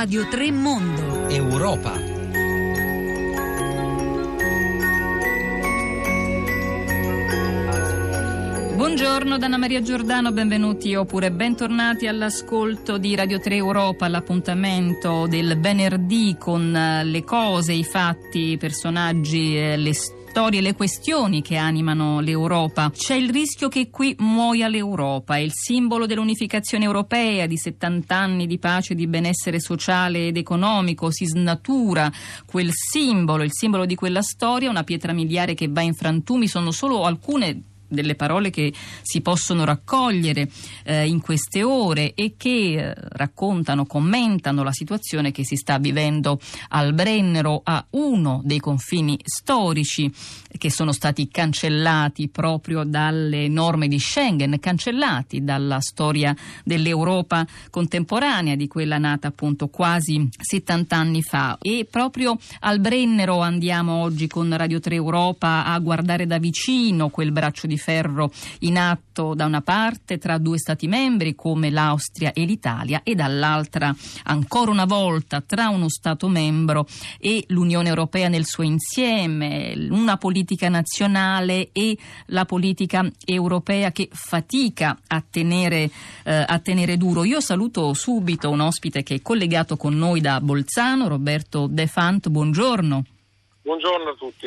Radio 3 Mondo. Europa. Buongiorno da Anna Maria Giordano, benvenuti oppure bentornati all'ascolto di Radio 3 Europa, l'appuntamento del venerdì con eh, le cose, i fatti, i personaggi, eh, le storie storie, le questioni che animano l'Europa. C'è il rischio che qui muoia l'Europa, è il simbolo dell'unificazione europea, di 70 anni di pace, di benessere sociale ed economico, si snatura quel simbolo, il simbolo di quella storia, una pietra miliare che va in frantumi, sono solo alcune delle parole che si possono raccogliere eh, in queste ore e che eh, raccontano, commentano la situazione che si sta vivendo al Brennero a uno dei confini storici che sono stati cancellati proprio dalle norme di Schengen, cancellati dalla storia dell'Europa contemporanea, di quella nata appunto quasi 70 anni fa. E proprio al Brennero andiamo oggi con Radio 3 Europa a guardare da vicino quel braccio di ferro in atto da una parte tra due Stati membri come l'Austria e l'Italia e dall'altra ancora una volta tra uno Stato membro e l'Unione Europea nel suo insieme, una politica nazionale e la politica europea che fatica a tenere, eh, a tenere duro. Io saluto subito un ospite che è collegato con noi da Bolzano, Roberto De Fant, buongiorno. Buongiorno a tutti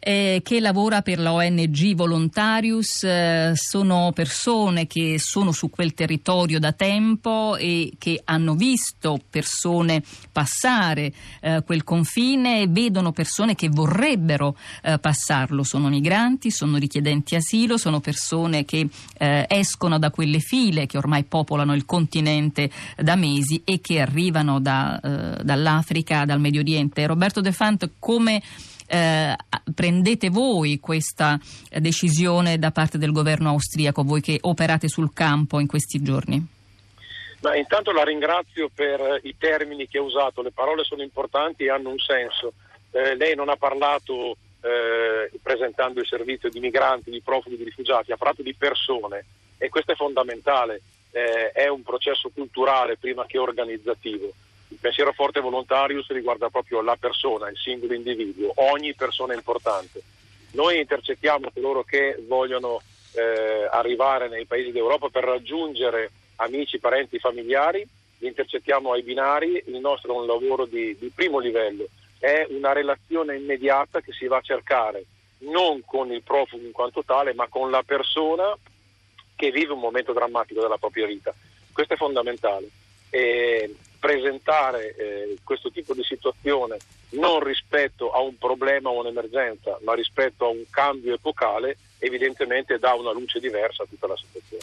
eh, che lavora per la ONG Volontarius, eh, sono persone che sono su quel territorio da tempo e che hanno visto persone passare eh, quel confine e vedono persone che vorrebbero eh, passarlo, sono migranti, sono richiedenti asilo, sono persone che eh, escono da quelle file che ormai popolano il continente da mesi e che arrivano da, eh, dall'Africa, dal Medio Oriente. Roberto De Fant, come eh, prendete voi questa decisione da parte del governo austriaco, voi che operate sul campo in questi giorni? Ma intanto la ringrazio per i termini che ha usato, le parole sono importanti e hanno un senso. Eh, lei non ha parlato eh, presentando il servizio di migranti, di profughi, di rifugiati, ha parlato di persone e questo è fondamentale, eh, è un processo culturale prima che organizzativo. Il pensiero forte volontarius riguarda proprio la persona, il singolo individuo, ogni persona importante. Noi intercettiamo coloro che vogliono eh, arrivare nei paesi d'Europa per raggiungere amici, parenti, familiari, li intercettiamo ai binari, il nostro è un lavoro di, di primo livello, è una relazione immediata che si va a cercare non con il profugo in quanto tale, ma con la persona che vive un momento drammatico della propria vita. Questo è fondamentale. E presentare eh, questo tipo di situazione non rispetto a un problema o un'emergenza, ma rispetto a un cambio epocale, evidentemente dà una luce diversa a tutta la situazione.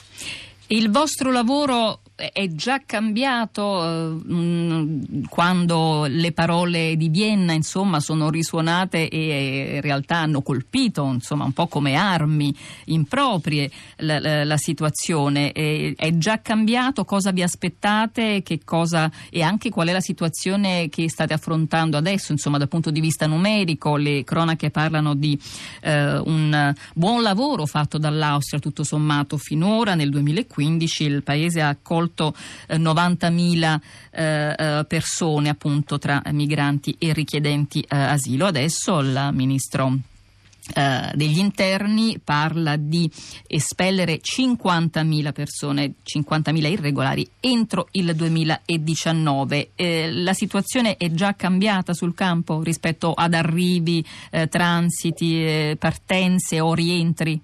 Il vostro lavoro è già cambiato eh, quando le parole di Vienna insomma, sono risuonate e in realtà hanno colpito insomma, un po' come armi improprie la, la, la situazione. E, è già cambiato? Cosa vi aspettate? Cosa, e anche qual è la situazione che state affrontando adesso insomma, dal punto di vista numerico? Le cronache parlano di eh, un buon lavoro fatto dall'Austria tutto sommato finora nel 2015 il paese ha accolto eh, 90.000 eh, eh, persone appunto tra migranti e richiedenti eh, asilo. Adesso il ministro Uh, degli interni parla di espellere 50.000 persone, 50.000 irregolari entro il 2019. Eh, la situazione è già cambiata sul campo rispetto ad arrivi, eh, transiti, partenze o rientri?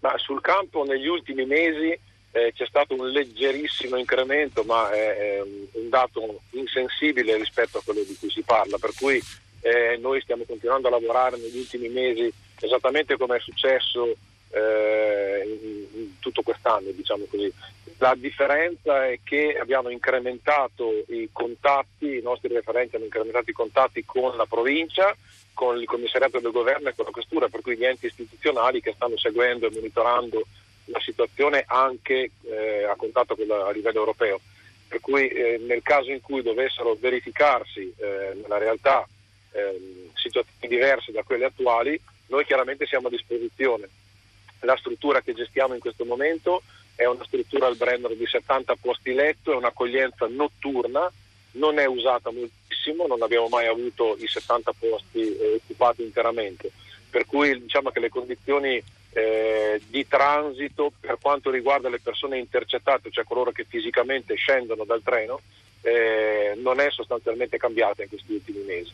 Ma sul campo negli ultimi mesi eh, c'è stato un leggerissimo incremento, ma è, un dato insensibile rispetto a quello di cui si parla, per cui eh, noi stiamo continuando a lavorare negli ultimi mesi esattamente come è successo eh, in, in tutto quest'anno, diciamo così. La differenza è che abbiamo incrementato i contatti, i nostri referenti hanno incrementato i contatti con la provincia, con il commissariato del governo e con la questura, per cui gli enti istituzionali che stanno seguendo e monitorando la situazione anche eh, a contatto con la, a livello europeo. Per cui eh, nel caso in cui dovessero verificarsi eh, nella realtà ehm, situazioni diverse da quelle attuali, noi chiaramente siamo a disposizione. La struttura che gestiamo in questo momento è una struttura al Brennero di 70 posti letto, è un'accoglienza notturna non è usata moltissimo, non abbiamo mai avuto i 70 posti eh, occupati interamente, per cui diciamo che le condizioni eh, di transito per quanto riguarda le persone intercettate, cioè coloro che fisicamente scendono dal treno, eh, non è sostanzialmente cambiata in questi ultimi mesi.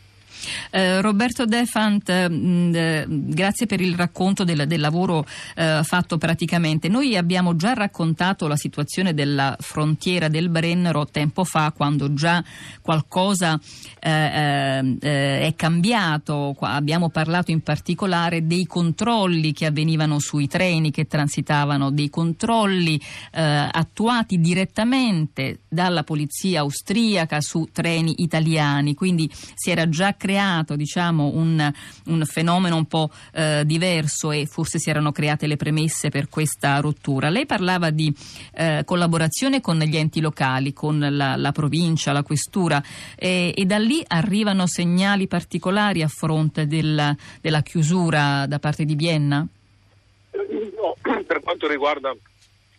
Eh, Roberto Defant, mh, mm, eh, grazie per il racconto del, del lavoro eh, fatto praticamente. Noi abbiamo già raccontato la situazione della frontiera del Brennero tempo fa, quando già qualcosa eh, eh, è cambiato. Abbiamo parlato in particolare dei controlli che avvenivano sui treni che transitavano, dei controlli attuati direttamente dalla polizia austriaca su treni italiani. Quindi si era già creato diciamo, un, un, fenomeno un po' eh, diverso e forse si erano create le premesse per questa rottura. Lei parlava di eh, collaborazione con gli enti locali, con la, la provincia, la questura e, e, da lì arrivano segnali particolari a fronte del, della chiusura da parte di Vienna? No, per quanto riguarda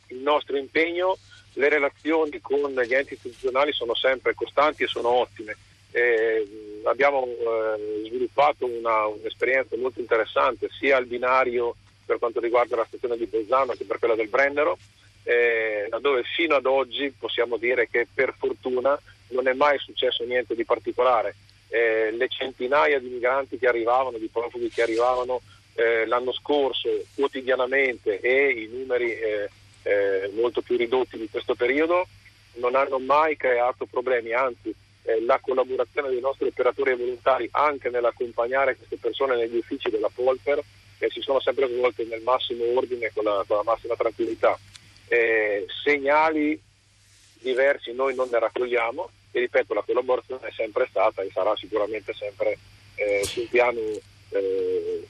il nostro impegno, le relazioni con gli enti istituzionali sono sempre costanti e sono ottime. Eh, abbiamo eh, sviluppato una, un'esperienza molto interessante sia al binario per quanto riguarda la stazione di Bolzano che per quella del Brennero, eh, dove fino ad oggi possiamo dire che per fortuna non è mai successo niente di particolare. Eh, le centinaia di migranti che arrivavano, di profughi che arrivavano eh, l'anno scorso quotidianamente e i numeri eh, eh, molto più ridotti di questo periodo non hanno mai creato problemi, anzi eh, la collaborazione dei nostri operatori volontari anche nell'accompagnare queste persone negli uffici della Polper eh, si sono sempre svolte nel massimo ordine con, con la, massima tranquillità. Eh, segnali diversi noi non ne raccogliamo e ripeto la collaborazione è sempre stata e sarà sicuramente sempre eh, sul piano eh,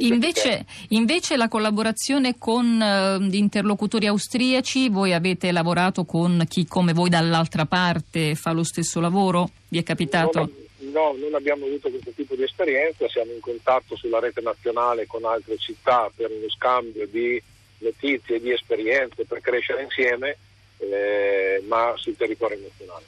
invece, invece, la collaborazione con uh, interlocutori austriaci, voi avete lavorato con chi come voi dall'altra parte fa lo stesso lavoro? Vi è capitato? Non, no, non abbiamo avuto questo tipo di esperienza, siamo in contatto sulla rete nazionale con altre città per uno scambio di notizie di esperienze per crescere insieme, eh, ma sul territorio nazionale.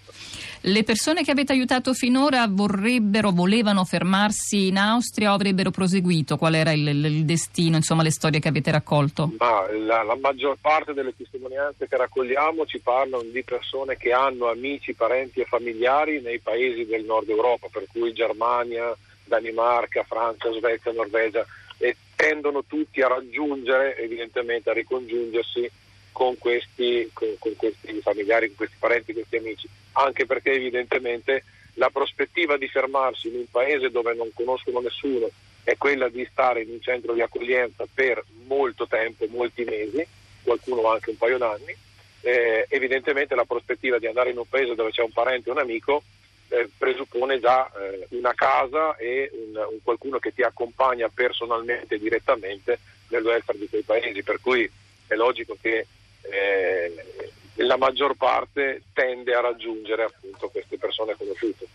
Le persone che avete aiutato finora vorrebbero, volevano fermarsi in Austria o avrebbero proseguito? Qual era il, il destino, insomma, le storie che avete raccolto? Ma la, la, maggior parte delle testimonianze che raccogliamo ci parlano di persone che hanno amici, parenti e familiari nei paesi del nord Europa, per cui Germania, Danimarca, Francia, Svezia, Norvegia, e tendono tutti a raggiungere, evidentemente a ricongiungersi con questi, con, con questi familiari, con questi parenti, con questi amici, anche perché evidentemente la prospettiva di fermarsi in un paese dove non conoscono nessuno è quella di stare in un centro di accoglienza per molto tempo, molti mesi, qualcuno anche un paio d'anni. Eh, evidentemente la prospettiva di andare in un paese dove c'è un parente o un amico eh, presuppone già eh, una casa e un, un, qualcuno che ti accompagna personalmente direttamente nel welfare di quei paesi, per cui è logico che eh, la maggior parte tende a raggiungere appunto queste persone conosciute.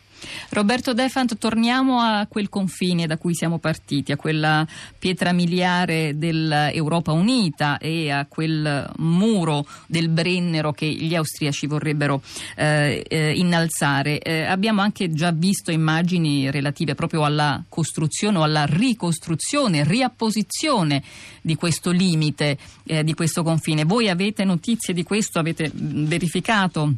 Roberto Defant, torniamo a quel confine da cui siamo partiti, a quella pietra miliare dell'Europa Unita e a quel muro del Brennero che gli austriaci vorrebbero eh, eh, innalzare. Eh, abbiamo anche già visto immagini relative proprio alla costruzione o alla ricostruzione, riapposizione di questo limite, eh, di questo confine. Voi avete notizie di questo? Avete verificato?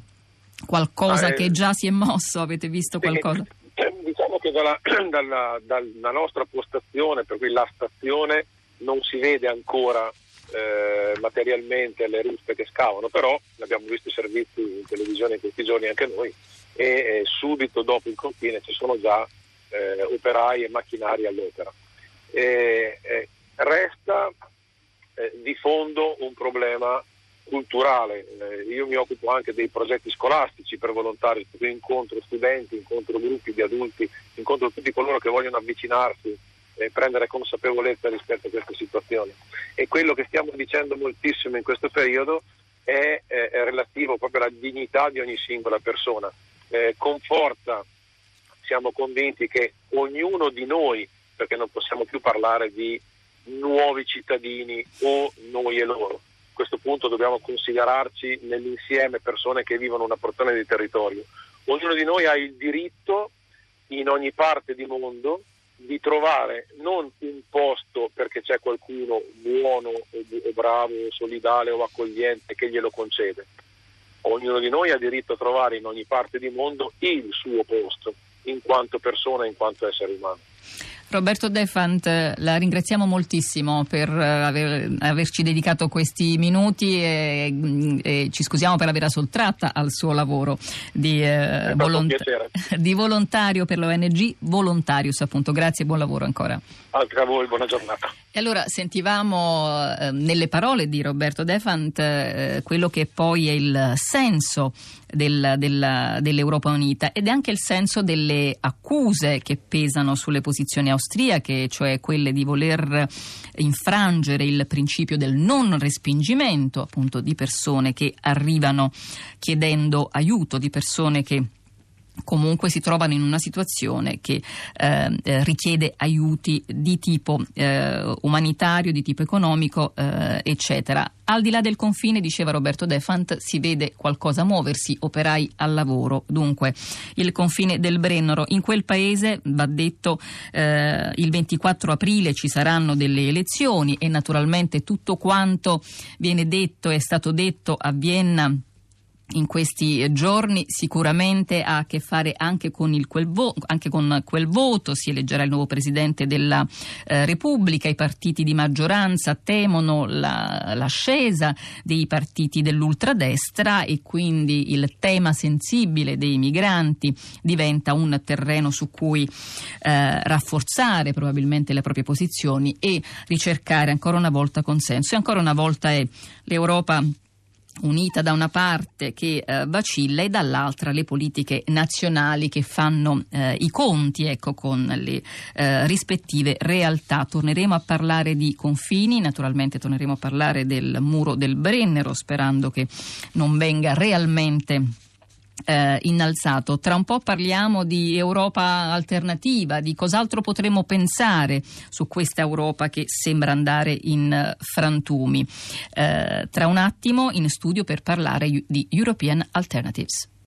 qualcosa ah, che già si è mosso? Avete visto qualcosa? Eh, diciamo che dalla, dalla, dalla, nostra postazione, per cui la stazione, non si vede ancora eh, materialmente le ruspe che scavano, però abbiamo visto i servizi in televisione in questi giorni anche noi e eh, subito dopo il confine ci sono già eh, operai e macchinari all'opera. resta eh, di fondo un problema culturale. Eh, io mi occupo anche dei progetti scolastici per volontari, incontro studenti, incontro gruppi di adulti, incontro tutti coloro che vogliono avvicinarsi e prendere consapevolezza rispetto a queste situazioni. E quello che stiamo dicendo moltissimo in questo periodo è, è, è relativo proprio alla dignità di ogni singola persona. Eh, con forza siamo convinti che ognuno di noi, perché non possiamo più parlare di nuovi cittadini o noi e loro, questo punto dobbiamo considerarci nell'insieme persone che vivono una porzione di territorio. Ognuno di noi ha il diritto in ogni parte di mondo di trovare non un posto perché c'è qualcuno buono o bravo, o solidale o accogliente che glielo concede. Ognuno di noi ha diritto a trovare in ogni parte di mondo il suo posto in quanto persona, in quanto essere umano. Roberto Defant, la ringraziamo moltissimo per eh, aver, averci dedicato questi minuti e, mm, e, ci scusiamo per averla sottratta al suo lavoro di, eh, volont- di volontario per l'ONG Volontarius. Appunto. Grazie e buon lavoro ancora. Anche a voi, buona giornata. E allora sentivamo eh, nelle parole di Roberto Defant eh, quello che poi è il senso del, del, dell'Europa Unita ed è anche il senso delle accuse che pesano sulle posizioni austriache, cioè quelle di voler infrangere il principio del non respingimento appunto di persone che arrivano chiedendo aiuto, di persone che comunque si trovano in una situazione che eh, eh, richiede aiuti di tipo eh, umanitario, di tipo economico, eh, eccetera. Al di là del confine, diceva Roberto Defant, si vede qualcosa muoversi, operai al lavoro. Dunque, il confine del Brennero. In quel paese, va detto, eh, il 24 aprile ci saranno delle elezioni e naturalmente tutto quanto viene detto, è stato detto a Vienna in questi giorni sicuramente ha a che fare anche con, il, quel, vo- anche con quel, voto, si eleggerà il nuovo Presidente della eh, Repubblica, i partiti di maggioranza temono la, l'ascesa dei partiti dell'ultradestra e quindi il tema sensibile dei migranti diventa un terreno su cui eh, rafforzare probabilmente le proprie posizioni e ricercare ancora una volta consenso. E ancora una volta è l'Europa unita da una parte che eh, vacilla e dall'altra le politiche nazionali che fanno eh, i conti ecco, con le eh, rispettive realtà. Torneremo a parlare di confini, naturalmente torneremo a parlare del muro del Brennero sperando che non venga realmente eh, innalzato. Tra un po' parliamo di Europa alternativa, di cos'altro potremmo pensare su questa Europa che sembra andare in uh, frantumi. Eh, tra un attimo in studio per parlare di European Alternatives.